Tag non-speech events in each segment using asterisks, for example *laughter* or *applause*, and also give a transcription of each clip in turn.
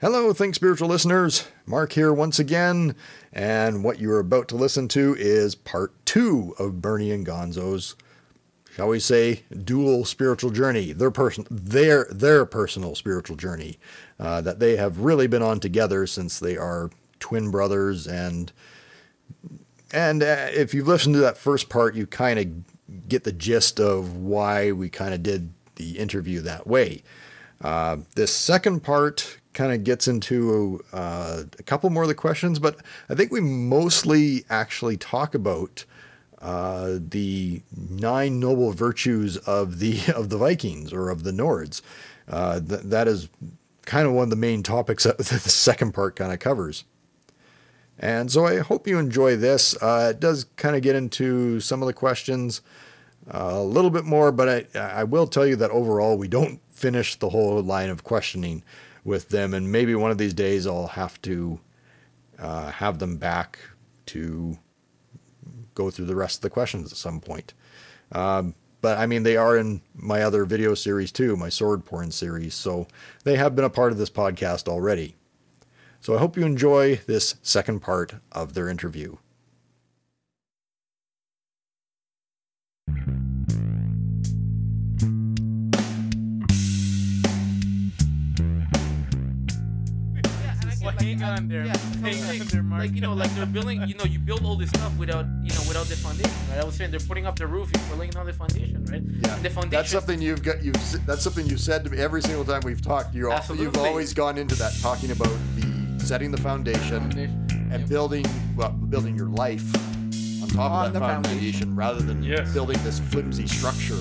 Hello, Think Spiritual listeners. Mark here once again, and what you are about to listen to is part two of Bernie and Gonzo's, shall we say, dual spiritual journey. Their person, their their personal spiritual journey uh, that they have really been on together since they are twin brothers. And and uh, if you've listened to that first part, you kind of get the gist of why we kind of did the interview that way. Uh, this second part kind of gets into uh, a couple more of the questions, but I think we mostly actually talk about uh, the nine noble virtues of the *laughs* of the Vikings or of the Nords. Uh, th- that is kind of one of the main topics that *laughs* the second part kind of covers. And so I hope you enjoy this. Uh, it does kind of get into some of the questions uh, a little bit more, but I, I will tell you that overall we don't finish the whole line of questioning with them, and maybe one of these days I'll have to uh, have them back to go through the rest of the questions at some point. Um, but I mean, they are in my other video series too, my sword porn series, so they have been a part of this podcast already. So I hope you enjoy this second part of their interview. Hang on there. Yeah, hang like, on there, Mark. like you know, like they're building. You know, you build all this stuff without you know without the foundation. Right? I was saying they're putting up the roof, you're laying down the foundation, right? Yeah, The foundation. that's something you've got. You've that's something you've said to me every single time we've talked. You're al- you've always gone into that talking about the setting the foundation and building well, building your life on top On of the that foundation. foundation, rather than Yes. building this flimsy structure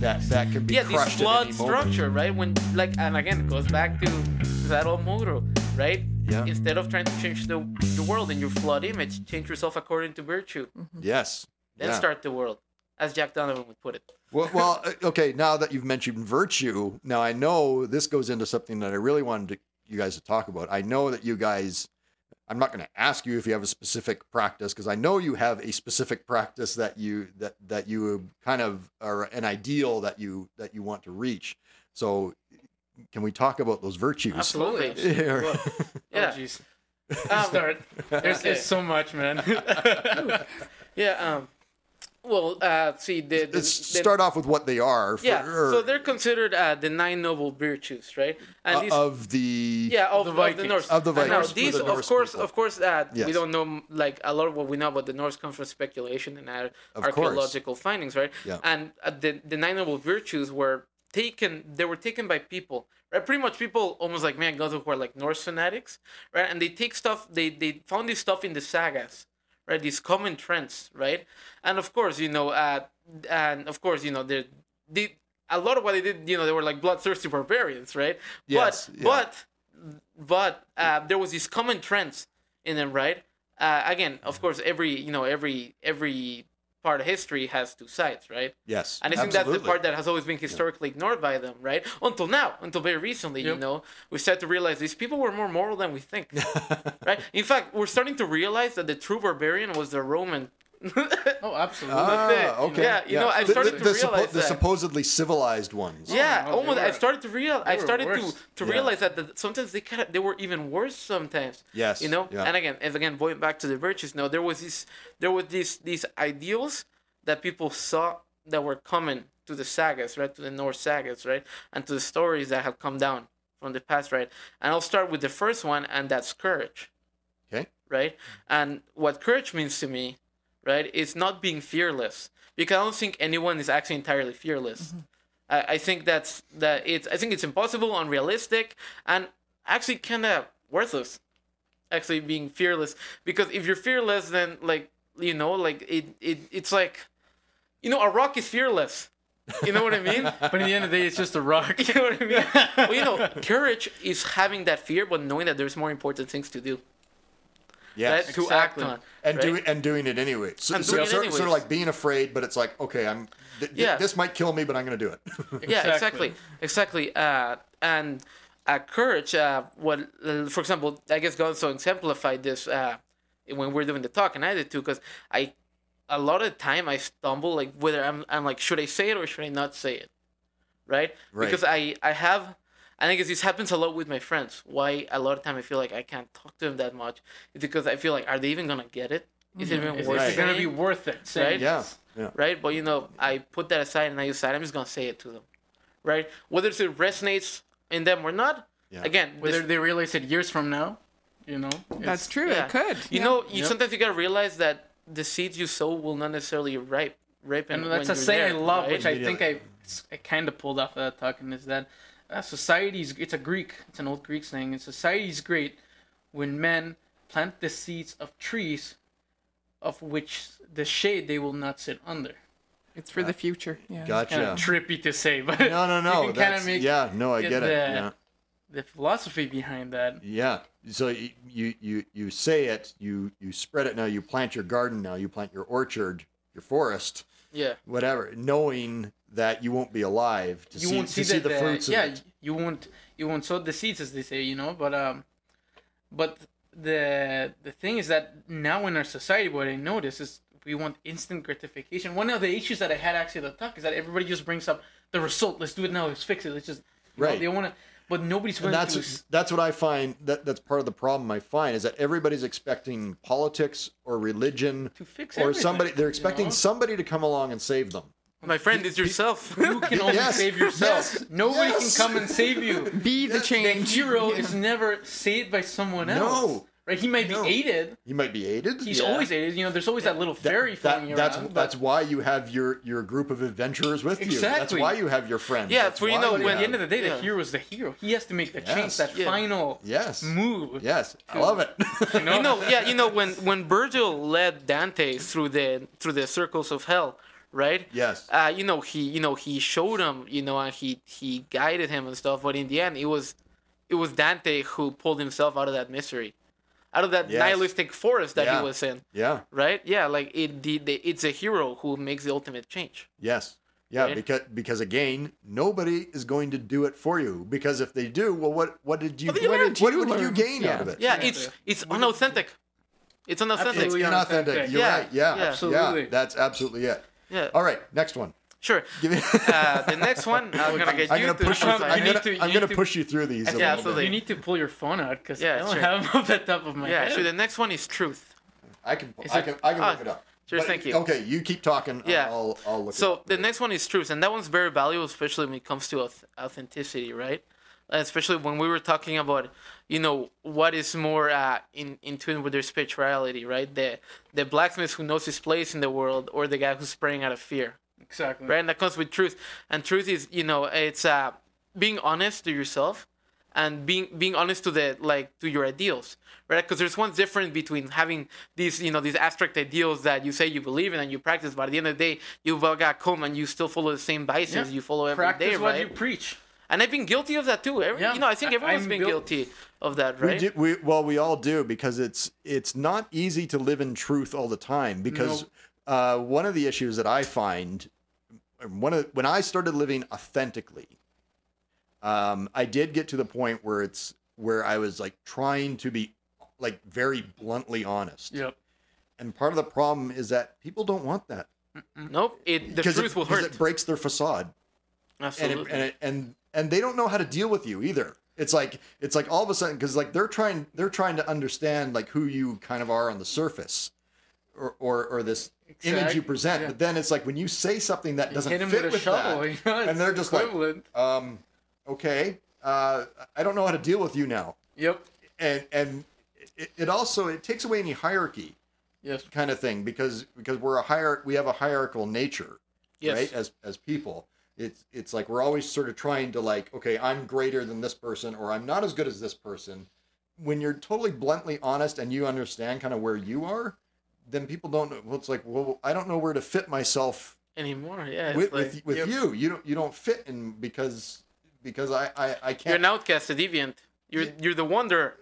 that that can be yeah, this crushed flawed at any structure, right? When like, and again, it goes back to that old motto, right? Yeah. Instead of trying to change the the world in your flawed image, change yourself according to virtue. Yes. Then yeah. start the world, as Jack Donovan would put it. Well, well, uh, okay. Now that you've mentioned virtue, now I know this goes into something that I really wanted to, you guys to talk about. I know that you guys. I'm not going to ask you if you have a specific practice because I know you have a specific practice that you that that you kind of are an ideal that you that you want to reach. So, can we talk about those virtues? Absolutely. *laughs* Yeah. *laughs* Yeah. Oh, jeez. Um, Start. There's, Okay. there's so much, man. *laughs* Yeah. Um. Well, uh, see, the, the, Let's the- start off with what they are. For, yeah. or- So they're considered uh, the nine noble virtues, right? And uh, these, of the yeah, of The of the, Vikings. Norse. Of the And Now, these, The of Norse course, people. of course, that Yes. we don't know. Like a lot of what we know about the Norse comes from speculation and ar- Of course. archaeological findings, right? Yeah. And uh, the the nine noble virtues were taken. They were taken by people, right? Pretty much people, almost like me and Gonzo, who are like Norse fanatics, right? And they take stuff. They they found this stuff in the sagas, right? These common trends, right? And of course, you know, uh, and of course, you know, they they a lot of what they did, you know, they were like bloodthirsty barbarians, right? Yes, but yeah. but but uh, there was these common trends in them, right? Uh, again, of course, every you know every every part of history has two sides, right? yes, And I think that's the part that has always been historically ignored by them, right? Until now, until very recently, you know, we start to realize these people were more moral than we think, *laughs* right? In fact, we're starting to realize that the true barbarian was the Roman. *laughs* oh, absolutely. Ah, okay. Yeah, you know, I The- started the, to the suppo- realize the that. supposedly civilized ones. Yeah, no, they almost. I started to real. I started to worse. to Yeah. realize that the, sometimes they kind of they were even worse. Sometimes. Yes, You know, yeah. and again, as again going back to the virtues. No, there was this, there was these these ideals that people saw that were common to the sagas, right, to the Norse sagas, right, and to the stories that have come down from the past, right. And I'll start with the first one, and that's courage Okay. right? And what courage means to me, right, It's not being fearless. Because I don't think anyone is actually entirely fearless. Mm-hmm. I, I think that's that it's I think it's impossible, unrealistic, and actually kind of worthless. Actually, being fearless because if you're fearless, then like you know, like it, it it's like, you know, a rock is fearless. You know what I mean? *laughs* But in the end of the day, it's just a rock. *laughs* you know what I mean? *laughs* well, you know, courage is having that fear, but knowing that there's more important things to do, Yes. right? To Exactly. act on, and right? doing and doing it anyway. So, so- doing it sort, sort of like being afraid, but it's like, okay, I'm. Th- th- Yeah. This might kill me, but I'm going to do it. *laughs* yeah Exactly. exactly exactly uh, and uh, courage uh, what uh, for example i guess gonzo exemplified this uh, when we're doing the talk and i did too because i a lot of the time i stumble like whether I'm, I'm like should i say it or should i not say it right, Right. because i i have I think this happens a lot with my friends. Why a lot of time I feel like I can't talk to them that much is because I feel like are they even gonna get it? Is it mm-hmm. even Is worth it saying? gonna be worth it? saying Right? Yeah. Yeah. right? But you know, I put that aside and I decide I'm just gonna say it to them, right? Whether it resonates in them or not. Yeah. Again, Whether this- they realize it years from now, you know. That's true. yeah. It could. You yeah. know, you Yeah. sometimes you gotta realize that the seeds you sow will not necessarily ripe, ripen. And that's a when you're saying there, I love, right? which I think I, I kind of pulled off of that talking, is that uh, society's, it's a Greek, it's an old Greek saying, and society's great when men plant the seeds of trees of which the shade they will not sit under. It's for the future. Yeah. Kind Gotcha. of trippy to say, but No, no, *laughs* no. you can kind that's- of make yeah, no, I get get it. Yeah. the philosophy behind that. Yeah. So you, you you you say it, you you spread it now, you plant your garden now, you plant your orchard, your forest, yeah, whatever, knowing that you won't be alive to You see won't to see, see that the fruits yeah, of it. you won't you won't sow the seeds as they say, you know. But um, but the the thing is that now in our society, what I notice is we want instant gratification. One of the issues that I had actually at the talk is that everybody just brings up the result. Let's do it now. Let's fix it. Let's just you know, Right. they want to, but nobody's And that's to. that's what I find that that's part of the problem I find is that everybody's expecting politics or religion To fix or everything, somebody they're you expecting know? somebody to come along and save them. my friend is yourself. *laughs* You can only Yes, save yourself. yes, Nobody yes. can come and save you. Be the The change. hero Yeah. is never saved by someone else. No. Else. Right? He might be No. aided. He might be aided. He's Yeah. always aided. You know, there's always that little That- fairy that- floating that's around. but- that's why you have your your group of adventurers with you. That's Exactly. why you have your friends. Yeah, That's for you know, But when- at the end of the day, Yeah. the hero is the hero. He has to make the Yes. change, that Yeah. final yes, move. yes, I love it. *laughs* You know? you know, yeah, you know when *laughs* when Virgil led Dante through the through the circles of hell, right? yes, uh, you know he you know he showed him you know and he he guided him and stuff but in the end it was it was dante who pulled himself out of that misery out of that Yes. nihilistic forest that Yeah. he was in yeah, right yeah like it the, the it's a hero who makes the ultimate change yes, yeah. Right? Because because again, nobody is going to do it for you. Because if they do, well, what what did you What did you what, did, what, You what did you gain Yeah. out of it? yeah Yeah. it's it's unauthentic it's unauthentic It's inauthentic. unauthentic. You're Yeah, right. Yeah, yeah. Absolutely. Yeah, that's absolutely it. yeah All right, next one. Sure Give me. uh, the next one i'm gonna get I'm you gonna to push you. I'm you gonna, to- you I'm need gonna to- push you through these. a Yeah, little absolutely. You need to pull your phone out because Yeah, I don't sure. have them *laughs* off the top of my yeah head. sure the next one is truth. I can. Is I it- can. I can look it up. sure, But- thank you. Okay, you keep talking. Yeah. I'll. I'll look. it So up. the next one is truth, and that one's very valuable, especially when it comes to auth- authenticity, right? Uh, Especially when we were talking about, you know, what is more uh, in in tune with their spirituality, right? The the blacksmith who knows his place in the world, or the guy who's praying out of fear, exactly. right? And that comes with truth, and truth is, you know, it's uh, being honest to yourself, and being being honest to the like to your ideals, right? Because there's one difference between having these, you know, these abstract ideals that you say you believe in and you practice, but at the end of the day, you've all got home and you still follow the same vices Yeah. you follow every Practice day, what right? you preach. And I've been guilty of that too. Every, Yeah, you know, I think I- everyone's I'm been guil- guilty of that, right? We right? do, we well, we all do because it's it's not easy to live in truth all the time. Because uh, one of the issues that I find, one of when I started living authentically, um, I did get to the point where it's where I was like trying to be like very bluntly honest. Yep. And part of the problem is that people don't want that Nope. It the truth it, will hurt. it breaks their facade. and Absolutely. it, and, it, and and they don't know how to deal with you either. It's like it's like all of a sudden because like they're trying they're trying to understand like who you kind of are on the surface, or or, or this image you present. yeah. But then it's like when you say something that doesn't fit with a with shovel. that, *laughs* you know, and they're just like, equivalent. um, okay, uh, I don't know how to deal with you now, Yep. and and it, it also it takes away any hierarchy Yes. kind of thing because because we're a hierarch we have a hierarchical nature Yes. right as as people it's it's like we're always sort of trying to like okay i'm greater than this person or i'm not as good as this person when you're totally bluntly honest and you understand kind of where you are then people don't know well it's like well i don't know where to fit myself Anymore, yeah. it's with like, with, with yep. you you don't you don't fit in because because i i, I can't. you're an outcast, a deviant. You're you're the wanderer.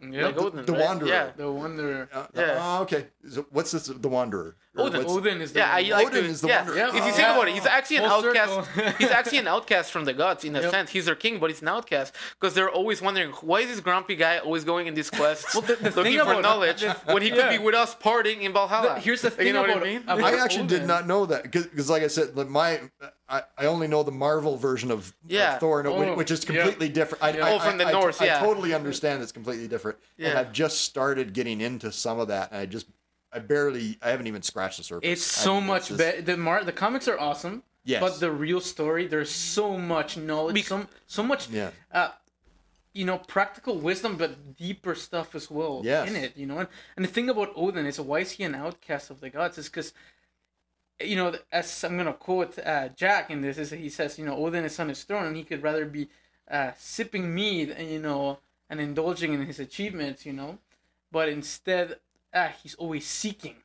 Yeah. Like the, Odin, the right? wanderer Yeah. The wonder. Uh, Yeah. oh, okay so what's this the wanderer Or Odin. Odin is the Yeah, I one. like Odin to, is the yeah. one- Yeah. If you Oh. think about it, he's actually an Full outcast. *laughs* he's actually an outcast from the gods in a Yep. sense. He's their king, but he's an outcast because they're always wondering why is this grumpy guy always going in these quests Well, the- the looking thing for about- knowledge when he could Yeah. be with us partying in Valhalla. The- here's the thing You thing know what I mean? about- I actually did not know that because, like I said, like my I, I only know the Marvel version of, of Thor, Oh, which is yeah. completely different. I, Yeah. I, Oh, from the I- I- Norse, I, totally understand it's completely different, Yeah. and I've just started getting into some of that, and I just I barely I haven't even scratched the surface. It's so mean, much just- better. The mar- the comics are awesome. Yes. But the real story, there's so much knowledge, Bec- so so much, Yeah. uh, you know, practical wisdom, but deeper stuff as well Yes. in it. You know, and, and the thing about Odin is why is he an outcast of the gods? Is because, you know, as I'm gonna quote uh, Jack in this, is he says, you know, Odin is on his throne, and he could rather be uh, sipping mead, and you know, and indulging in his achievements, you know, but instead, uh, he's always seeking,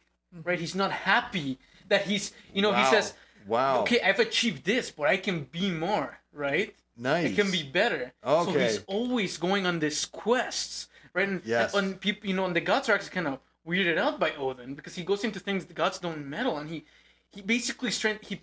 right? He's not happy that he's, you know, Wow. he says, Wow. okay, I've achieved this, but I can be more, right? Nice. It can be better. Okay. So he's always going on these quests, right? And, Yes. and people, you know, and the gods are actually kind of weirded out by Odin because he goes into things the gods don't meddle, and he he basically strength he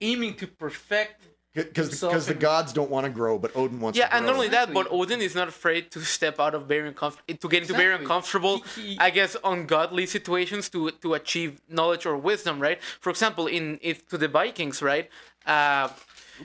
aiming to perfect. Because himself because the and- gods don't want to grow, but Odin wants Yeah, to grow. and not only that, but Odin is not afraid to step out of very uncomf- to get into very uncomfortable, He- he- I guess, ungodly situations to to achieve knowledge or wisdom, right? For example, in if to the Vikings, right? Uh,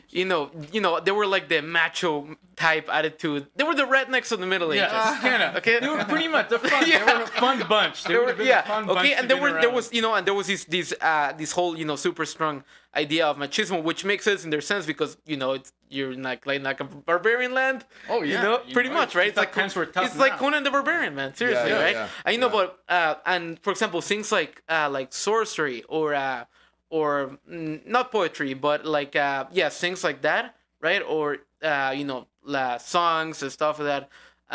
you know, you know, they were like the macho type attitude. They were the rednecks of the Middle Ages. Yeah, kind of. Okay. They were pretty much they're fun. Yeah. *laughs* They were a fun bunch. They would were- yeah. a fun bunch okay, and there were there was you know, and there was this this uh this whole you know super strong idea of machismo, which makes sense in their sense because you know it's you're in like like, like a barbarian land. Oh, yeah, you know, You pretty know, much, right? It's like were tough it's like. Conan the Barbarian, man. Seriously, yeah, right? yeah, and you know, but uh, and for example, things like uh like sorcery or uh or mm, not poetry, but like uh yeah, things like that, right? Or uh you know, la songs and stuff like that.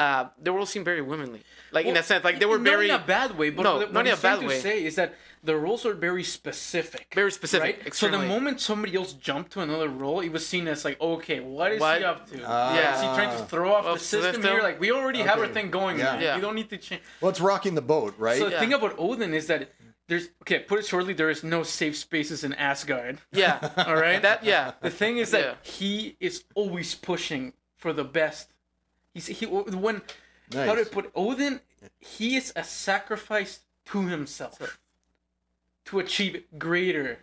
Uh, they were all seem very womanly, like in a sense, like they were not very in a bad way, but No, what, not in a I'm trying bad to way. say is that the roles are very specific. Very specific, Right? So the moment somebody else jumped to another role, it was seen as like, okay, what is What? he up to? Yeah. Is he trying to throw off the the system system? here? Like we already have our thing going. Yeah. man. Yeah. You don't need to change. well, it's rocking the boat, right? So the thing about Odin is that there's okay. Put it shortly, there is no safe spaces in Asgard. yeah. *laughs* All right. That yeah. The thing is that Yeah. he is always pushing for the best. He's he when how to put Odin, he is a sacrifice to himself to achieve greater,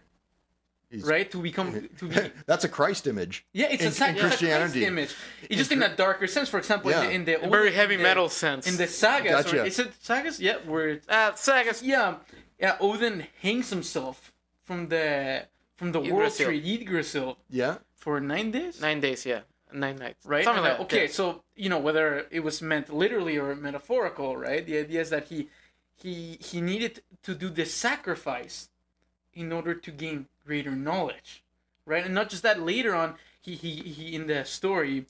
He's- right? To become *laughs* to be *laughs* That's a Christ image. yeah, it's In- a sac- in it's a Christ Christianity. image. It's just in a darker sense. For example, Yeah. in the, in the A very heavy in the- metal sense. in the sagas. Gotcha. Or, is it sagas? Yeah, where it's, uh, sagas. yeah, yeah. Odin hangs himself from the from the world Yggdrasil. tree Yggdrasil Yeah. for nine days. Nine days, yeah, nine nights, right? Something And, like uh, that, okay, yeah. so you know whether it was meant literally or metaphorical, right? The idea is that he he he needed to do this sacrifice in order to gain greater knowledge, right? And not just that. Later on, he he, he in the story,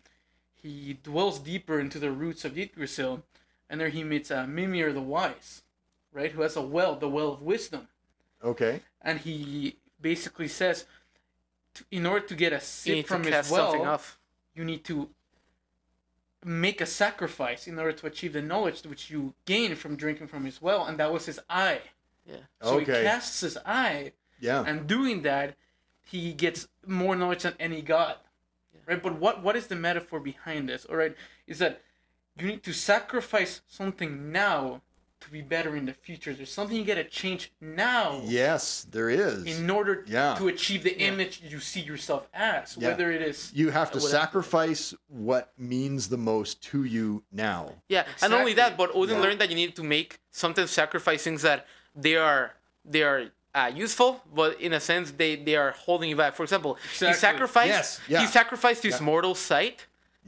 he dwells deeper into the roots of Yggdrasil, and there he meets uh, Mimir the Wise, right? Who has a well, the well of wisdom, Okay. and he basically says. to- In order to get a sip from his well, something off. you need to make a sacrifice in order to achieve the knowledge which you gain from drinking from his well, and that was his eye. Yeah, So Okay. he casts his eye, Yeah. and doing that, he gets more knowledge than any god. Right? But what what is the metaphor behind this? All right, is that you need to sacrifice something now to be better in the future. There's something you got to change now yes, there is. in order Yeah. to achieve the image you see yourself as, Yeah. whether it is you have to whatever. sacrifice what means the most to you now. yeah, and not only that, but Odin Yeah. learned that you need to make sometimes sacrifice things that they are they are uh, useful, but in a sense they they are holding you back. For example, he sacrificed Yes, yeah. he sacrificed his Yeah. mortal sight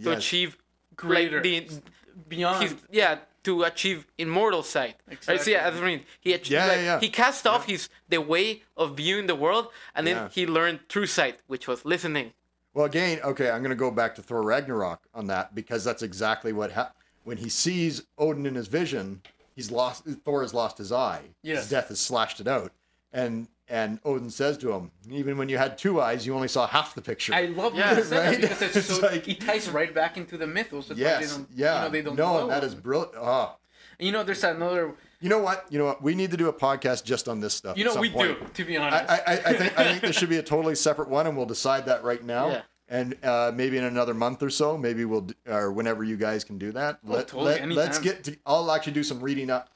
to Yes. achieve Greater. like the beyond. his yeah to achieve immortal sight. Right. So Exactly. yeah, I mean. He achieved, Yeah, like, yeah, yeah. he cast off his the way of viewing the world, and then he learned true sight, which was listening. Well, again, okay, I'm going to go back to Thor Ragnarok on that because that's exactly what ha- when he sees Odin in his vision, he's lost. Thor has lost his eye. Yes. His death has slashed it out, and and Odin says to him, "Even when you had two eyes, you only saw half the picture." I love Yeah, when you said right? that because *laughs* it's It's so like- it ties right back into the mythos. That's why they yes, don't, yeah, You know, they don't no, dwell and that on is it. brilliant. Oh, you know, there's another. You know what? You know what? We need to do a podcast just on this stuff. You at know, some we point. do. To be honest. I, I think I think this should be a totally separate one, and we'll decide that right now. Yeah. And uh, maybe in another month or so, maybe we'll d- or whenever you guys can do that. Oh, totally, let, anytime. let's get to. I'll actually do some reading up.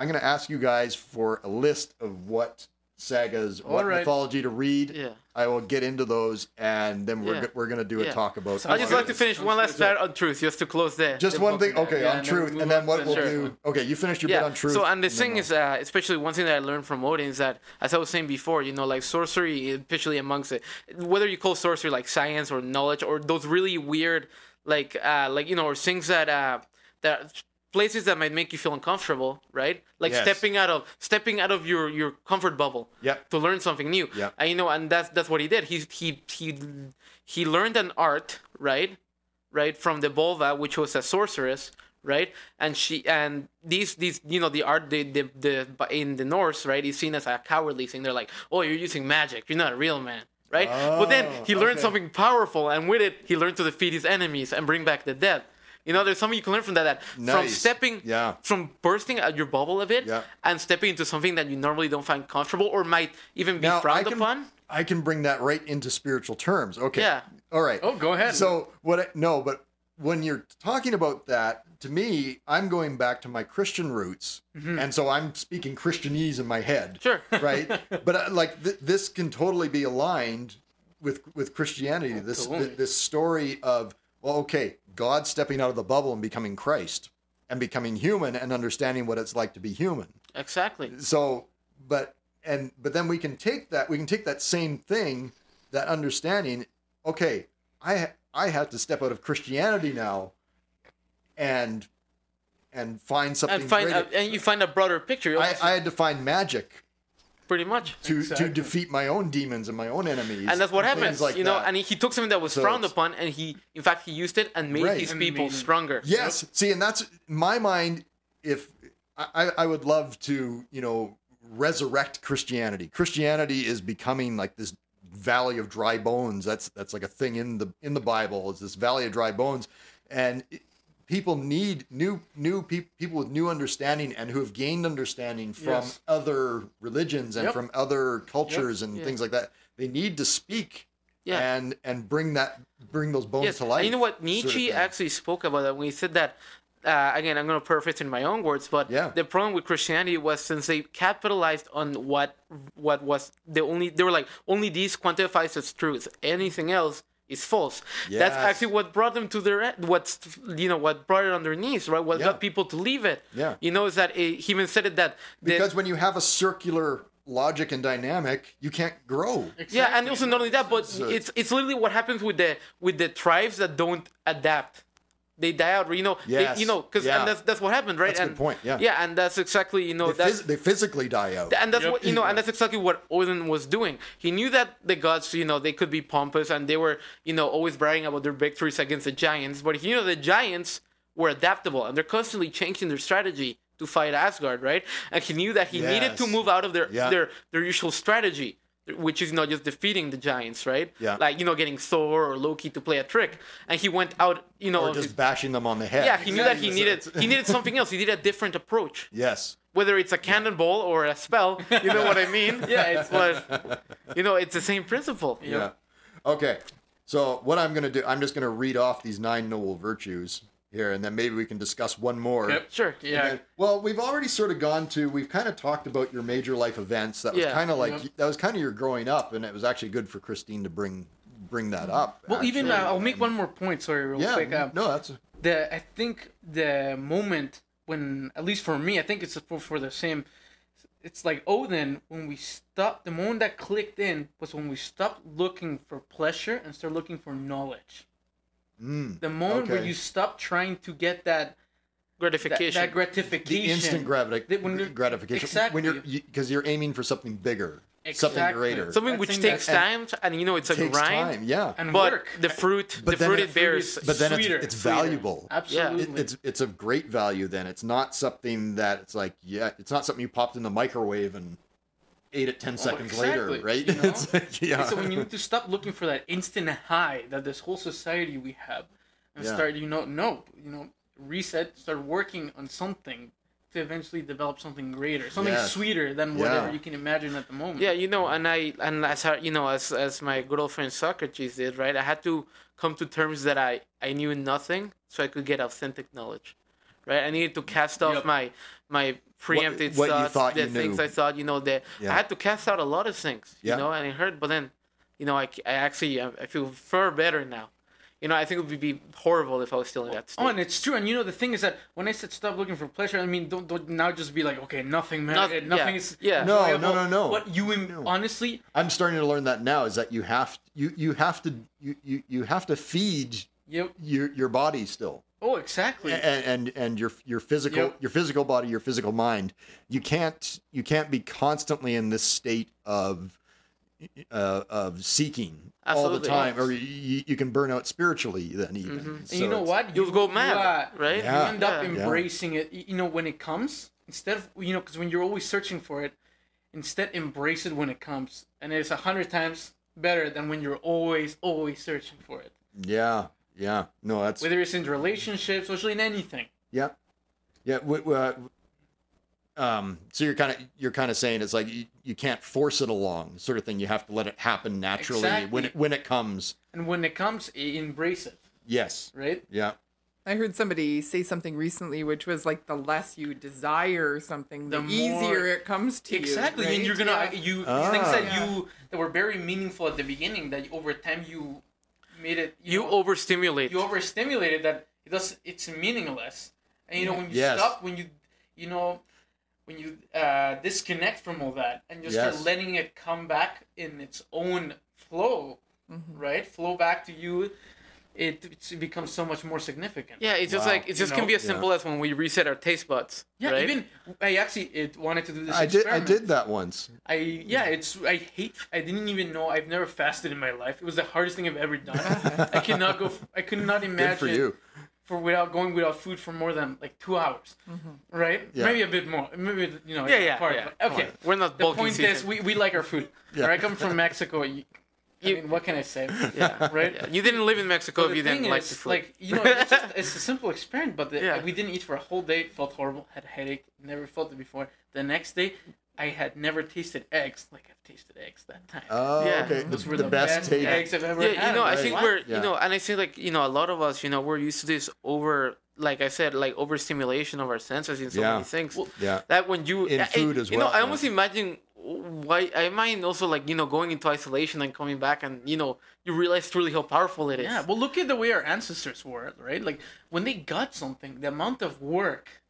I'm going to ask you guys for a list of what sagas, what All right. mythology to read. Yeah. I will get into those, and then we're Yeah. go- we're going to do a Yeah. talk about. I just like to finish one last part on truth, just to close there. just the one thing, okay, Yeah, on and truth, move and then what we'll the do. Okay, you finished your bit on truth. So and the then thing I'll- is, uh, especially one thing that I learned from Odin is that, as I was saying before, you know, like sorcery, especially amongst it, whether you call sorcery like science or knowledge or those really weird, like, uh, like you know, or things that uh, that places that might make you feel uncomfortable, right? Like Yes. stepping out of stepping out of your your comfort bubble. Yep. To learn something new. Yep. And you know, and that's that's what he did. He he he he learned an art, right? Right from the Volva, which was a sorceress, right? And she and these these you know the art the the, the in the Norse, right, is seen as a cowardly thing. They're like, oh, you're using magic. You're not a real man. Right, but then Oh, he learned oh, okay. something powerful, and with it, he learned to defeat his enemies and bring back the dead. You know, there's something you can learn from that. That from stepping, Yeah. from bursting out your bubble a bit, Yeah. and stepping into something that you normally don't find comfortable or might even be Now, I can, upon. I can bring that right into spiritual terms. Okay. Yeah. All right. Oh, go ahead. So what? I, no, but when you're talking about that, to me, I'm going back to my Christian roots, and so I'm speaking Christianese in my head. Sure. *laughs* Right. but uh, like th- this can totally be aligned with with Christianity. this totally. th- this story of well, okay, God stepping out of the bubble and becoming Christ and becoming human and understanding what it's like to be human Exactly. so but and but then we can take that we can take that same thing that understanding okay i i have to step out of christianity now and and find something And find greater. a, and you find a broader picture. I, I had to find magic pretty much. to Exactly. to defeat my own demons and my own enemies And that's what things happens, like you know. that. And he, he took something that was So frowned upon, and he, in fact, he used it and made Right. his And people made- stronger. Yes. See, and that's my mind. If I, I would love to, you know, resurrect Christianity. Christianity is becoming like this valley of dry bones. That's that's like a thing in the in the Bible. Is this valley of dry bones, and it- people need new new pe- people with new understanding and who have gained understanding from Yes. other religions and Yep. from other cultures and Yeah. things like that. They need to speak. Yeah. And and bring that bring those bones Yes, to life. and you know what sort of Nietzsche actually spoke about that when he said that. Uh, again, I'm going to paraphrase in my own words, but Yeah. the problem with Christianity was since they capitalized on what what was the only they were like only these quantifies as truth, anything else is false. That's actually what brought them to their. What's you know what brought it underneath, right? What Yeah. got people to leave it. Yeah. you know, is that it, he even said it that the- because when you have a circular logic and dynamic, you can't grow. Yeah, and also not only that, but So- it's it's literally what happens with the with the tribes that don't adapt. They die out, you know. they- you know, because yeah. and that's that's what happened, right? That's a good point, yeah. Yeah, and that's exactly you know They, that's phys- they physically die out. and that's Yep. what you know, and that's exactly what Odin was doing. He knew that the gods, you know, they could be pompous and they were, you know, always bragging about their victories against the giants. But you know, the giants were adaptable and they're constantly changing their strategy to fight Asgard, right? And he knew that he needed to move out of their Yeah. their their usual strategy, which is not just defeating the giants, right? Yeah. Like you know, getting Thor or Loki to play a trick, and he went out, you know, or just his- bashing them on the head. yeah, he knew that he needed *laughs* he needed something else. He needed a different approach Yes. whether it's a cannonball or a spell, you know what I mean? *laughs* Yeah, it's- but you know, it's the same principle. Yeah. Okay. So what I'm going to do, I'm just going to read off these nine noble virtues here, and then maybe we can discuss one more. Yep. Sure. Yeah. And- well, we've already sort of gone to. We've kind of talked about your major life events. That was Yeah. kind of like Yep. that was kind of your growing up, and it was actually good for Christine to bring bring that up. Well, even uh. I'll make one more point. Sorry, real Yeah. quick. Um, no, that's the I think the moment when, at least for me, I think it's for, for the same. It's like Odin when we stopped. The moment that clicked in was when we stopped looking for pleasure and started looking for knowledge. Mm, The moment where you stop trying to get that that, Gratification. that gratification, the instant grati- That when you're- gratification exactly. when you're because you, are aiming for something bigger, something greater. Something which takes time, and you know, it's a takes grind. time. Yeah. and But work. the fruit, But the fruit it- it bears. Fruit is But then it's- sweeter, it's sweeter. valuable. Absolutely. It, it's it's of great value. Then it's not something that it's like yeah, it's not something you popped in the microwave and ate it ten oh, seconds later, right? you *laughs* know? It's like, yeah. so when you need to stop looking for that instant high that this whole society we have and Yeah. start you know no you know reset, start working on something to eventually develop something greater, something Yes. sweeter than whatever Yeah. you can imagine at the moment. Yeah, you know, and I and as I, you know, as as my good old friend Socrates did, right? I had to come to terms that I I knew nothing, so I could get authentic knowledge, right? I needed to cast off Yep. my my preempted what you thoughts, thought the things knew. I thought, you know, that Yeah. I had to cast out a lot of things, Yeah. you know, and it hurt, but then, you know, I, I actually I, I feel far better now. You know, I think it would be horrible if I was still in that state. Oh, and it's true. And you know, the thing is that when I said stop looking for pleasure, I mean, don't, don't now just be like, okay, nothing, man. Noth- nothing yeah, is yeah. No, no, no, no. What you im- No. honestly, I'm starting to learn that now. Is that you have you you have to you you, you have to feed yep. your your body still. Oh, exactly. and and, and your your physical Yep. your physical body your physical mind you can't you can't be constantly in this state of uh, of seeking all the Absolutely. time or you, you can burn out spiritually then even Mhm. And So you know what? You'll You- go you, mad, uh, right? You end up Yeah. embracing it. You know, when it comes, instead of you know, because when you're always searching for it, instead embrace it when it comes, and it's a hundred times better than when you're always always searching for it. yeah yeah no that's Whether it's in relationships, especially in anything. yeah yeah w- w- uh, um so you're kind of you're kind of saying it's like you, you can't force it along sort of thing you have to let it happen naturally when it when it comes And when it comes, embrace it, yes right? yeah I heard somebody say something recently, which was like the less you desire something, the, The easier it comes to Exactly, you. and right? you're gonna Yeah. you Ah. things that Yeah. you that were very meaningful at the beginning that over time you made it You know, overstimulate. you overstimulated that it does it's meaningless and you know when you Yes. stop when you you know when you uh, disconnect from all that and just Yes. start letting it come back in its own flow Mm-hmm. right flow back to you it, it becomes so much more significant Yeah, it's just Wow. like it just You can be as Yeah. simple as when we reset our taste buds. yeah right? even i actually it wanted to do this i did i did that once I yeah, it's I hate. I didn't even know. I've never fasted in my life. It was the hardest thing I've ever done. I cannot go. I could not imagine good for you for without going without food for more than like two hours. Mm-hmm. Right? Yeah. Maybe a bit more. Maybe you know. Yeah, yeah, hard, yeah. Okay. We're not The point season. is, we, we like our food. Yeah. Or I come from *laughs* Mexico. You, I mean, what can I say? *laughs* yeah, Right? yeah. You didn't live in Mexico if you didn't thing like the food. like you know, it's, just, *laughs* it's a simple experiment. But the, Yeah. we didn't eat for a whole day. Felt horrible. Had a headache. Never felt it before. The next day, I had never tasted eggs like I've tasted eggs that time. oh Yeah. okay the, Those were the, the, best, best, eggs I've ever yeah, had. you know, I think What? we're, Yeah. you know, and I think like you know, a lot of us, you know, we're used to this over, like I said, like overstimulation of our senses in so Yeah. many things. yeah that when you In I- food as you know, I yeah. almost imagine why I mind also like you know going into isolation and coming back and you know you realize truly how powerful it is. Yeah, well, look at the way our ancestors were, right? Like when they got something, the amount of work,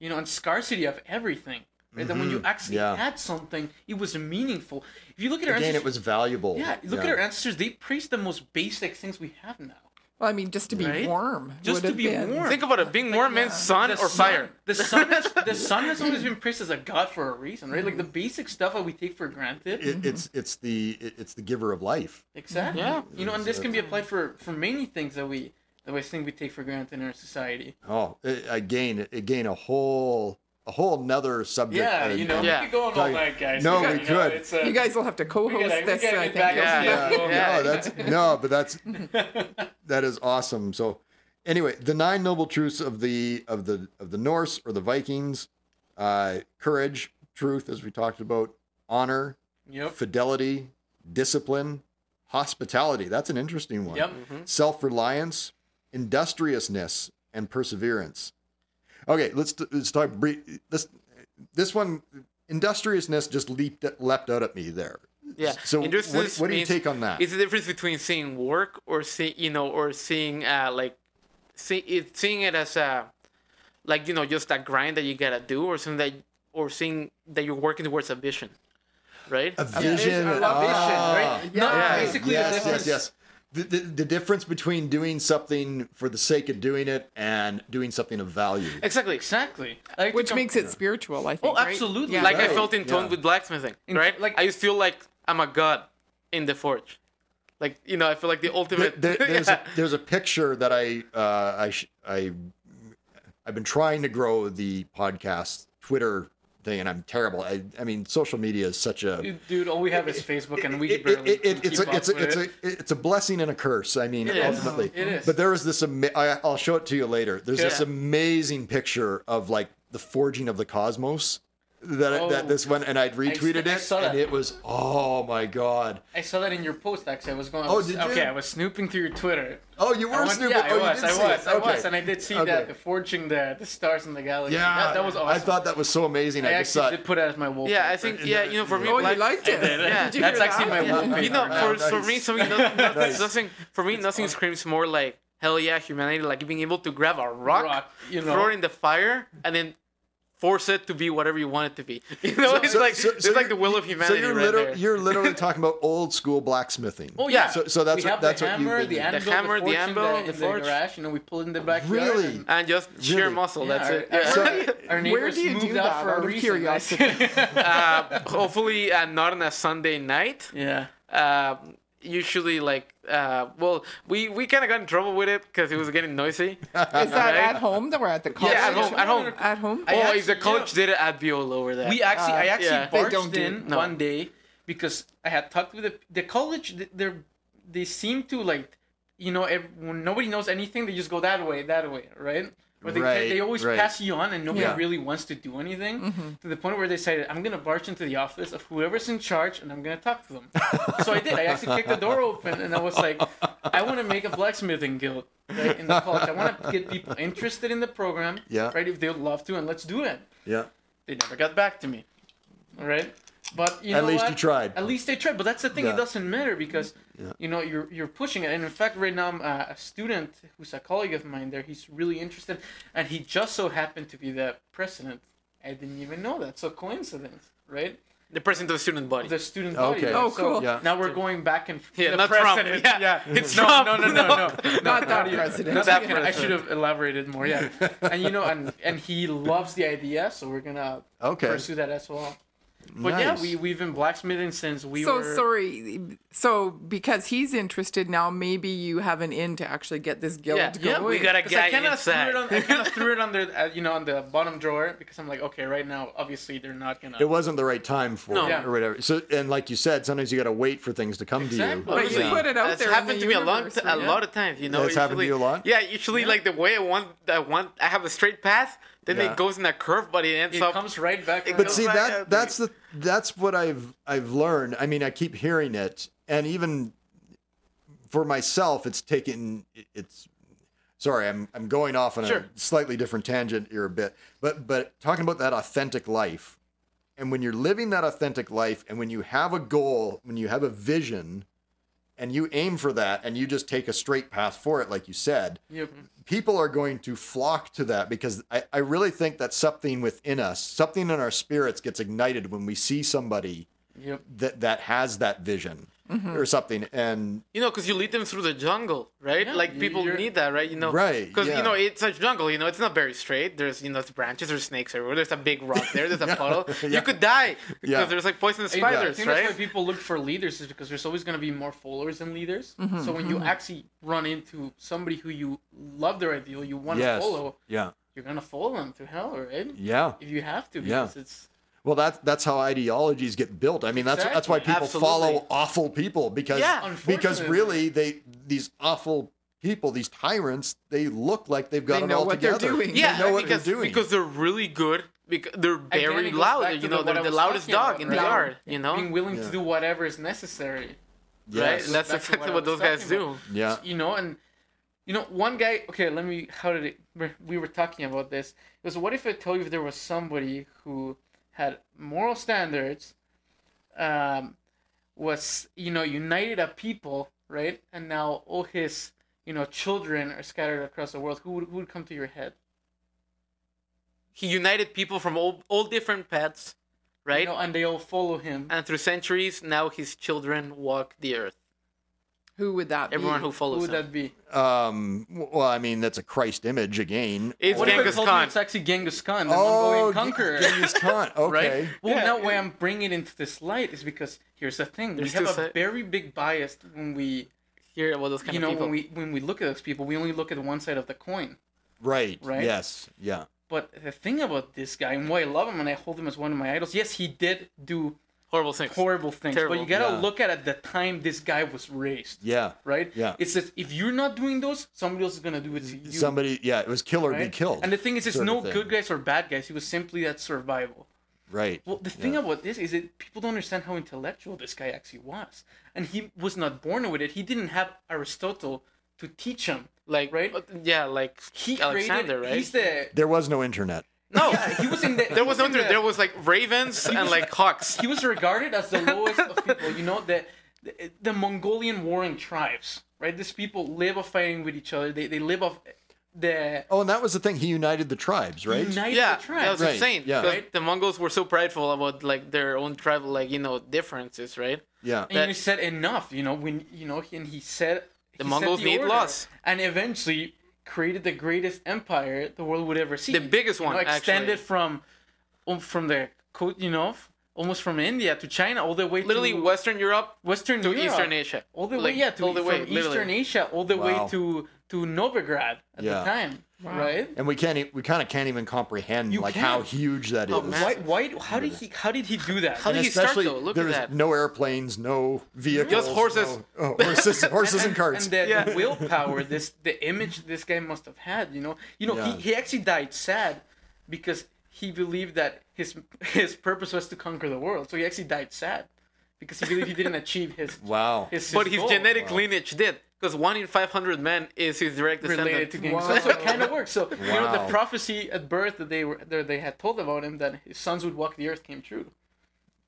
you know, and scarcity of everything, right? Then when you actually Mm-hmm. Yeah. had something, it was meaningful. If you look at our again ancestors, it was valuable yeah, look at our ancestors. They praised the most basic things we have now. Well, I mean, just to be Right? warm. Just to be been- warm. Think about it, being more meant sun The or sun- fire. The sun, has, the *laughs* sun has always been praised as a god for a reason, right? Like the mm-hmm. basic stuff that we take for granted. it, it's it's the it, it's the giver of life Exactly. Yeah. You know, and this can be uh, applied for for many things that we that we think we take for granted in our society. oh it, again again a whole a whole nother subject Yeah, uh, you know, Yeah. we could go on all night, guys. No, You we know, could. It's, uh, You guys will have to co-host gotta- this, I think. Yeah, on yeah, yeah. no, that's no, but that's that is awesome. So anyway, the nine noble truths of the of the of the Norse or the Vikings, uh, courage, truth, as we talked about, honor, Yep. fidelity, discipline, hospitality. That's an interesting one. Yep. Self-reliance, industriousness, and perseverance. Okay, let's let's talk. This this one, industriousness, just leaped leapt out at me there. Yeah. So what, what do you take on that? It's the difference between seeing work or see you know or seeing uh like see it seeing it as a like you know just a grind that you gotta do or something that or seeing that you're working towards a vision, right? A vision, love Vision, ah. right? Yeah. Yeah. basically yes, the yes, yes. The, the, the difference between doing something for the sake of doing it and doing something of value. Exactly. Exactly. Like Which com- makes it spiritual, I think. Oh, right? absolutely. Yeah. Like I felt in tone yeah. with blacksmithing, In- right? like- Like I just feel like I'm a god in the forge. Like you know, I feel like the There, ultimate. there- *laughs* there's, Yeah. a, there's a picture that I uh, I sh- I I've been trying to grow the podcast Twitter thing, and I'm terrible. I, I mean, social media is such a Dude, all we have is Facebook, and we it, barely it, it, it's a it's a, it's a it's a blessing and a curse. I mean, is. ultimately, It is. But there was this. Ama- I, I'll show it to you later. There's this amazing picture of like the forging of the cosmos. That, Oh. that this one and I'd retweeted I it saw and that. it was oh my god I saw that in your post. Actually, I was going. I Oh, did you? Okay, I was snooping through your Twitter. oh you I were went- snooping Yeah, oh, I you was. did I see was. it. I Okay. was, and I did see Okay. that the forging the the stars in the galaxy. yeah that, that was awesome. I thought that was so amazing I I, just actually thought did put it as my wallpaper. Yeah, I think yeah, you know, for me, Oh, you liked it? *laughs* Yeah, Did that's actually that? my Yeah, wallpaper. you know, now. for, for me, something *laughs* nothing, nothing, nothing for me, nothing screams more like hell yeah, humanity, like being able to grab a rock, Rock, you know. throw it in the fire, and then force it to be whatever you want it to be. *laughs* You know, it's like so- it's so like the will of so humanity you're right literally there. you're literally *laughs* talking about old school blacksmithing Oh Yeah. yeah. So- so that's we what- that's the what you've hammer, been the anvil, The hammer, the forge anvil, the, the in the forge. garage. You know, we pull it in the backyard. Really? and- and just sheer muscle. Yeah, that's our, it. Yeah. So- our Where do you do that for out a of reason. curiosity? *laughs* uh, hopefully, uh, not on a Sunday night. yeah. Uh, usually, like, uh, well, we we kind of got in trouble with it because it was getting noisy. *laughs* Is that Right? at home That we're at the college? Yeah, at home. At home. At home. Oh, actually- if the college yeah. did it, I'd be all over that. We actually, I Uh, actually yeah. Barged don't do- in no. one day because I had talked with the the college. They're they seem to like, you know, ev when nobody knows anything, they just go that way, that way, right? Or they Right, they always right. pass you on, and nobody Yeah. really wants to do anything. Mm-hmm. To the point where they decided, I'm gonna barge into the office of whoever's in charge, and I'm gonna talk to them. *laughs* so I did. I actually kicked the door open, and I was like, I want to make a blacksmithing guild right, in the college. I want to get people interested in the program, Yeah. right? If they would love to, and let's do it yeah they never got back to me. All right, but you know, At know least what? you tried. At least they tried. But that's the thing; Yeah. it doesn't matter because Yeah. you know you're you're pushing it. And in fact, right now, I'm uh, a student who's a colleague of mine. There, he's really interested, and he just so happened to be the president. I didn't even know that. So coincidence, right? the president of the student body. The student body. Okay. Oh, So cool. Yeah. Now we're going back and Yeah, the not Trump. president. Yeah, it's no, Trump. No, no, no, no, *laughs* no. Not that president. not That that kind of- I should have elaborated more. Yeah, *laughs* and you know, and and he loves the idea, so we're gonna Okay. pursue that as well. But yeah, Nice. we we've been blacksmithing since we so were. sorry. So because he's interested now, maybe you have an in to actually get this guild Yeah, going. yeah, we got a 'Cause I guy kind of threw it on. I kind of threw it under, uh, you know, on the bottom drawer because I'm like, okay, right now, obviously they're not gonna. it wasn't the right time for No. it Yeah. or whatever so and like you said sometimes you got to wait for things to come Exactly. to you But you Yeah. put it out That's there. in happened the to me a long, universe, t- a right? lot of times. You know, That's happened to you a lot? Yeah, usually like the way I want, I want, I have a straight path, then Yeah. it goes in that curve, but it ends it up. comes right back. But see back that out that's the that's what I've I've learned. I mean, I keep hearing it, and even for myself, it's taken. It's sorry, I'm I'm going off on Sure. a slightly different tangent here a bit, but but talking about that authentic life, and when you're living that authentic life, and when you have a goal, when you have a vision, and you aim for that, and you just take a straight path for it, like you said, Yep. people are going to flock to that because I, I really think that something within us, something in our spirits gets ignited when we see somebody Yep. that, that has that vision or something. And You know, because you lead them through the jungle, right? Yeah, like people you're- need that, right? You know, Right, Because yeah. you know it's a jungle. You know, it's not very straight. There's you know there's branches, there's snakes everywhere. There's a big rock there. There's a *laughs* puddle. *laughs* Yeah. You could die because Yeah. there's like poisonous I- I spiders, think that's why right? people look for leaders is because there's always going to be more followers than leaders. Mm-hmm, so when you actually run into somebody who you love their ideal, you want to yes, follow, yeah, you're gonna follow them to hell, right? yeah. If you have to, Yeah. because it's Well, that's that's how ideologies get built. I mean, that's that's why people Absolutely. follow awful people because Yeah. because really they these awful people, these tyrants, they look like they've got They it know all what they're together. doing. They Yeah, know what because they're doing. because they're really good. Because they're very loud. You know, what they're the loudest dog about, in the right? yard. You know, being willing Yeah. to do whatever is necessary. yes. right? And that's Back to exactly what what those guys talking do. yeah. you know and you know one guy okay let me how did it we- we were talking about this it was what if i told you if there was somebody who had moral standards um was you know united a people right and now all his you know children are scattered across the world who would, who would come to your head He united people from all all different paths, right? you know, and they all follow him and through centuries, now his children walk the earth. Who would that Everyone be? who who follows would him. that be Um. Well, I mean, that's a Christ image again. It's what if I Genghis told you Khan. it's actually Genghis Khan the oh, Mongolian conqueror Genghis *laughs* Khan. Okay. Right? Well, Yeah. now why I'm bringing it into this light is because here's the thing: There's we have two a si- very big bias when we, Hear about those kind of people. you of know, people. when we when we look at those people, we only look at one side of the coin, Right. Right? Yes. Yeah. But the thing about this guy and why I love him and I hold him as one of my idols, yes, he did do Horrible things. horrible things, Terrible. but you gotta Yeah. look at at the time this guy was raised, Yeah. right? Yeah. It's that if you're not doing those, somebody else is gonna do it to you. Somebody, yeah, it was kill or be killed. And the thing is, it's no good guys or bad guys. He was simply that survival. Right. Well, the thing Yeah. about this is that people don't understand how intellectual this guy actually was, and he was not born with it. He didn't have Aristotle to teach him. Like Right? uh, Yeah, like He Alexander, created, right? He's the There was no internet. No, he was in the. there was no. in the- There was like ravens and like hawks. he was regarded as the lowest of *laughs* people. You know the, the the Mongolian warring tribes, right? These people live off fighting with each other. They they live off the Oh, and that was the thing. He united the tribes, right? united Yeah, the that tribes. was Right, insane. yeah. Right? the Mongols were so prideful about like their own tribal, like you know, differences, right? yeah. And that- he said enough. You know when you know and he said The he set Mongols need order, laws. and eventually created the greatest empire the world would ever see. The biggest You know, one, extended actually. from um, from the co- you know almost from India to China all the way Literally, to Western Europe Western to Europe. Eastern Asia. all the way yeah to all the way, from literally. Eastern Asia all the Wow. way to to Novigrad at Yeah. the time, right? And we can't. e- We kind of can't even comprehend You like can't. how huge that oh, is. Oh, man. Why? Why? How did he? How did he do that? How And did he start, though? Look at there's that. no airplanes, no vehicles, Just horses. no- oh, horses, *laughs* horses and, carts. And the, Yeah. the willpower, this the image this guy must have had, you know, you know, Yeah. he, he actually died sad because he believed that his his purpose was to conquer the world. So he actually died sad because he believed he didn't *laughs* achieve his wow. his, but his goal. genetic lineage did, because one in five hundred men is his direct descendant. related to Genghis Wow. Khan. So it kind of works. So you know the prophecy at birth that they were that they had told about him that his sons would walk the earth came true,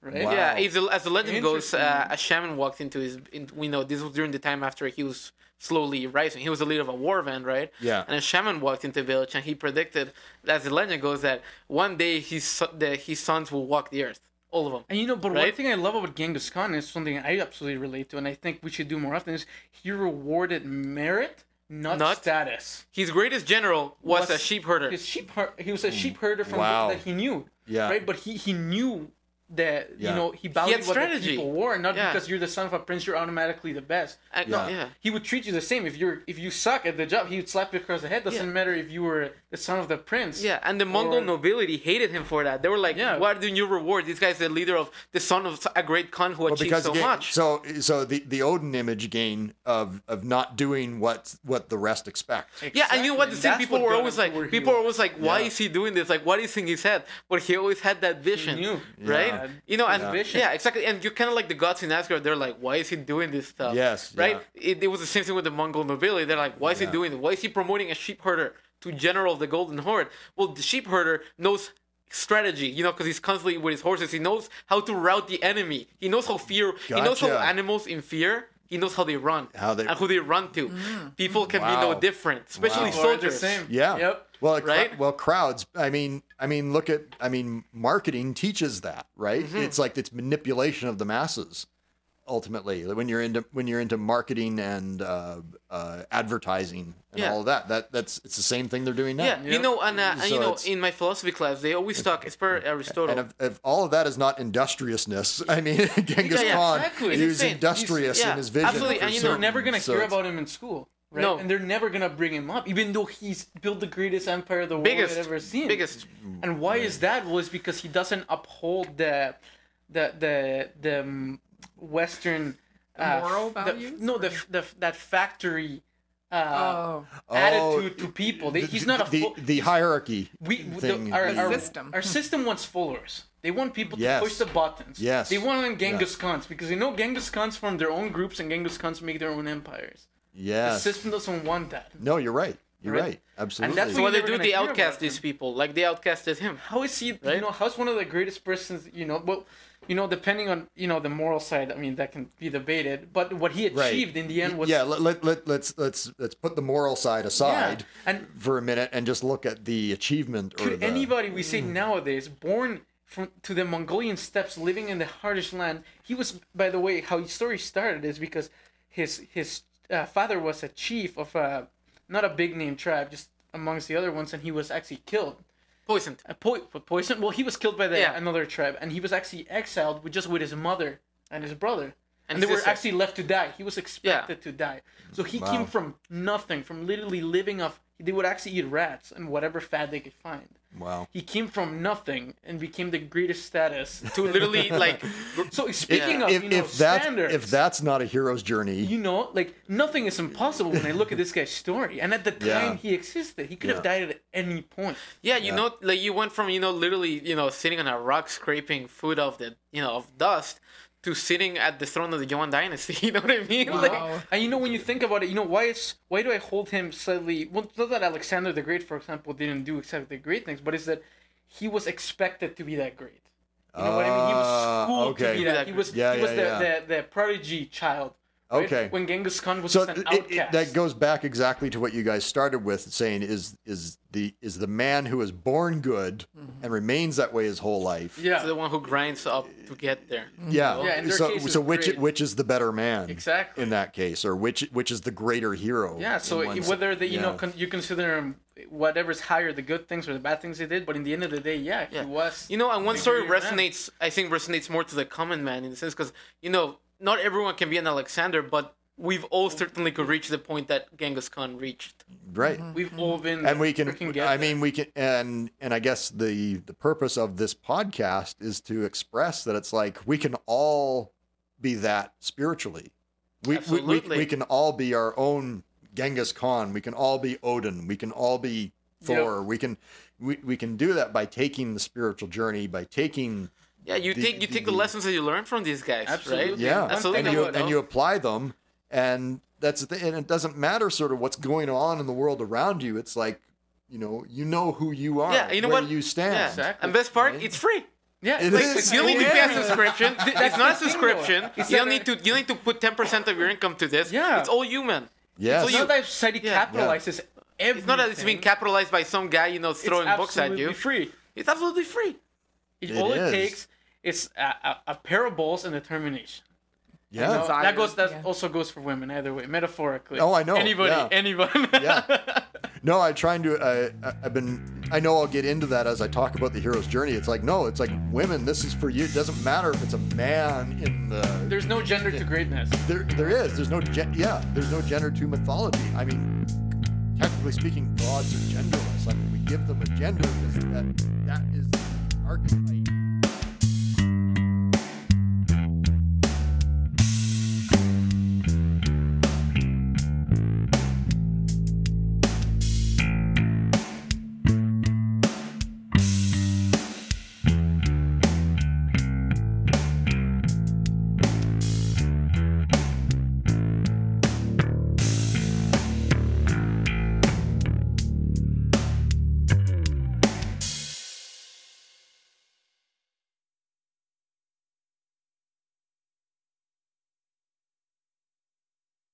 right? Wow. Yeah, as the, as the legend goes, uh, a shaman walked into his. In, we know this was during the time after he was slowly rising. He was the leader of a war band, right? Yeah. And a shaman walked into the village, and he predicted, as the legend goes, that one day his son, the, his sons will walk the earth, all of them. And you know, but one Right? thing I love about Genghis Khan is something I absolutely relate to, and I think we should do more often. Is he rewarded merit, not, Not- status. His greatest general was, Was a sheep herder. His sheep, her- he was a sheep hmm. herder from Wow. that he knew. Yeah. Right, but he he knew that Yeah. you know he valued had what the strategy. people were, not Yeah. because you're the son of a prince, you're automatically the best. Uh, Yeah. No, yeah. He would treat you the same if you're if you suck at the job. He would slap you across the head. Doesn't Yeah. matter if you were the son of the prince. Yeah, and the Mongol Or- nobility hated him for that. They were like, Yeah. "What do you reward? This guy's the leader of the son of a great Khan who Well, achieved because so again, much." so so the the Odin image again of of not doing what what the rest expect. Yeah, and you know what? The Exactly. same That's people were always to like, people were always like, why Yeah. is he doing this? Like, what is in his head? But he always had that vision, knew. right? Yeah. You know, and Yeah. yeah. Exactly. And you're kind of like the gods in Asgard. They're like, why is he doing this stuff? Yes, right. yeah. It, it was the same thing with the Mongol nobility. They're like, why is Yeah. he doing it? Why is he promoting a sheep herder to general of the Golden Horde? Well, the sheep herder knows strategy you know because he's constantly with his horses he knows how to route the enemy he knows how fear Gotcha. he knows how animals in fear he knows how they run How they- and who they run to mm. people can be no different especially Wow. People the soldiers same. Yeah. Yep. Well, it cr- well, crowds. I mean, I mean, look at. I mean, marketing teaches that, right? Mm-hmm. It's like it's manipulation of the masses. Ultimately, when you're into when you're into marketing and uh, uh, advertising and Yeah. all of that, that that's it's the same thing they're doing now. Yeah, you know, and, uh, and So you know, in my philosophy class, they always talk. It's per *laughs* Aristotle. And if, if all of that is not industriousness, *laughs* I mean, Genghis Yeah, yeah, Khan, exactly. he was industrious He's- in his vision. absolutely, for and you know, They're certain. never gonna So hear about him in school. Right? No. And they're never gonna bring him up, even though he's built the greatest empire the world biggest, had ever seen. biggest. And why is that? Well, it's because he doesn't uphold the the the the um, Western uh, moral the- no, the, the that factory uh, Oh, attitude to people. They, the- he's not a the, the hierarchy we thing. the, our, the- our system. Our system wants followers. They want people to push the buttons. Yes. They want them Genghis Khans because they know Genghis Khans form their own groups and Genghis Khans make their own empires. The system doesn't want that. No, you're right. You're Right? right. Absolutely. And that's So what they do, gonna they outcast these people, like they outcasted him. How is he? You know, how's one of the greatest persons? You know, well, you know, depending on you know the moral side. I mean, that can be debated. But what he Right. achieved in the end was yeah. Let, let, let, let's let's let's put the moral side aside And for a minute and just look at the achievement. Or could the, anybody we say mm. nowadays born from to the Mongolian steppes, living in the hardest land. He was, by the way, how his story started is because his his uh, father was a chief of a not a big name tribe, just amongst the other ones, and he was actually killed. Poisoned. A po- po- poison. Well, he was killed by the, Yeah. another tribe, and he was actually exiled with just with his mother and his brother, and, And they were actually left to die. He was expected to die, so he Wow. came from nothing, from literally living off they would actually eat rats and whatever fat they could find. Wow. He came from nothing and became the greatest status. *laughs* to literally like So speaking of if, you know if that's standards, if that's not a hero's journey, you know, like nothing is impossible when I look at this guy's story. And at the time Yeah. he existed, he could have died at any point. Yeah, you Yeah. know, like you went from you know literally you know sitting on a rock scraping food of the you know of dust to sitting at the throne of the Yuan dynasty. *laughs* You know what I mean? Like, Like, Wow. and you know when you think about it, you know why is why do I hold him slightly? Well, not that Alexander the Great, for example, didn't do exactly great things, but it's that he was expected to be that great. You know what I mean? He Ah, was schooled okay. to be that. He was Yeah, he was yeah, the, yeah. the the prodigy child. Right? Okay. When Genghis Khan was so just an it- it- outcast. that goes back exactly to what you guys started with, saying is is the is the man who is born good mm-hmm. and remains that way his whole life. yeah. it's the one who grinds up to get there. Mm-hmm. Yeah. Yeah, so so which great. which is the better man? Exactly. In that case, or which which is the greater hero? Yeah, so in one se- whether the, you know con- you consider him whatever's higher, the good things or the bad things they did, but in the end of the day, yeah, Yeah. he was. You know, and one story greater man. resonates. I think resonates more to the common man in the sense because you know not everyone can be an Alexander, but we've all certainly could reach the point that Genghis Khan reached. right. Mm-hmm. We've all been. and we can freaking get i mean we can and and i guess the the purpose of this podcast is to express that it's like we can all be that spiritually we we, we, Absolutely. we can all be our own genghis khan we can all be odin we can all be thor we can we, we can do that by taking the spiritual journey by taking Yeah, you The- take you take the, the- lessons that you learn from these guys, Absolutely. right? yeah Absolutely. and you and you apply them and that's the thing and it doesn't matter sort of what's going on in the world around you it's like you know you know who you are Yeah, you know where what? you stand Yeah. Exactly. And best part, Right? it's free. yeah, It like, is. You don't need to pay a subscription. *laughs* It's not a the thing, though. subscription. It's You don't need to. You don't need to put ten percent of your income to this. Yeah. It's all human. yes It's not that society Yeah. capitalizes everything. It's not that it's being capitalized by some guy, you know, throwing books at absolutely you. free. It's absolutely free. It, It all is. it takes is a, a, a pair of balls and determination. yeah You know, that goes. That yeah. also goes for women. Either way, metaphorically. Oh, I know, Anybody, yeah. anyone. Yeah. *laughs* No, I trying to. I, I- I've been. I know I'll get into that as I talk about the hero's journey. It's like no, it's like women. This is for you. It doesn't matter if it's a man in the. There's no gender to greatness. There, there is. There's no. Gen, yeah, there's no gender to mythology. I mean, technically speaking, gods are genderless. I mean, we give them a gender because that that is archetype.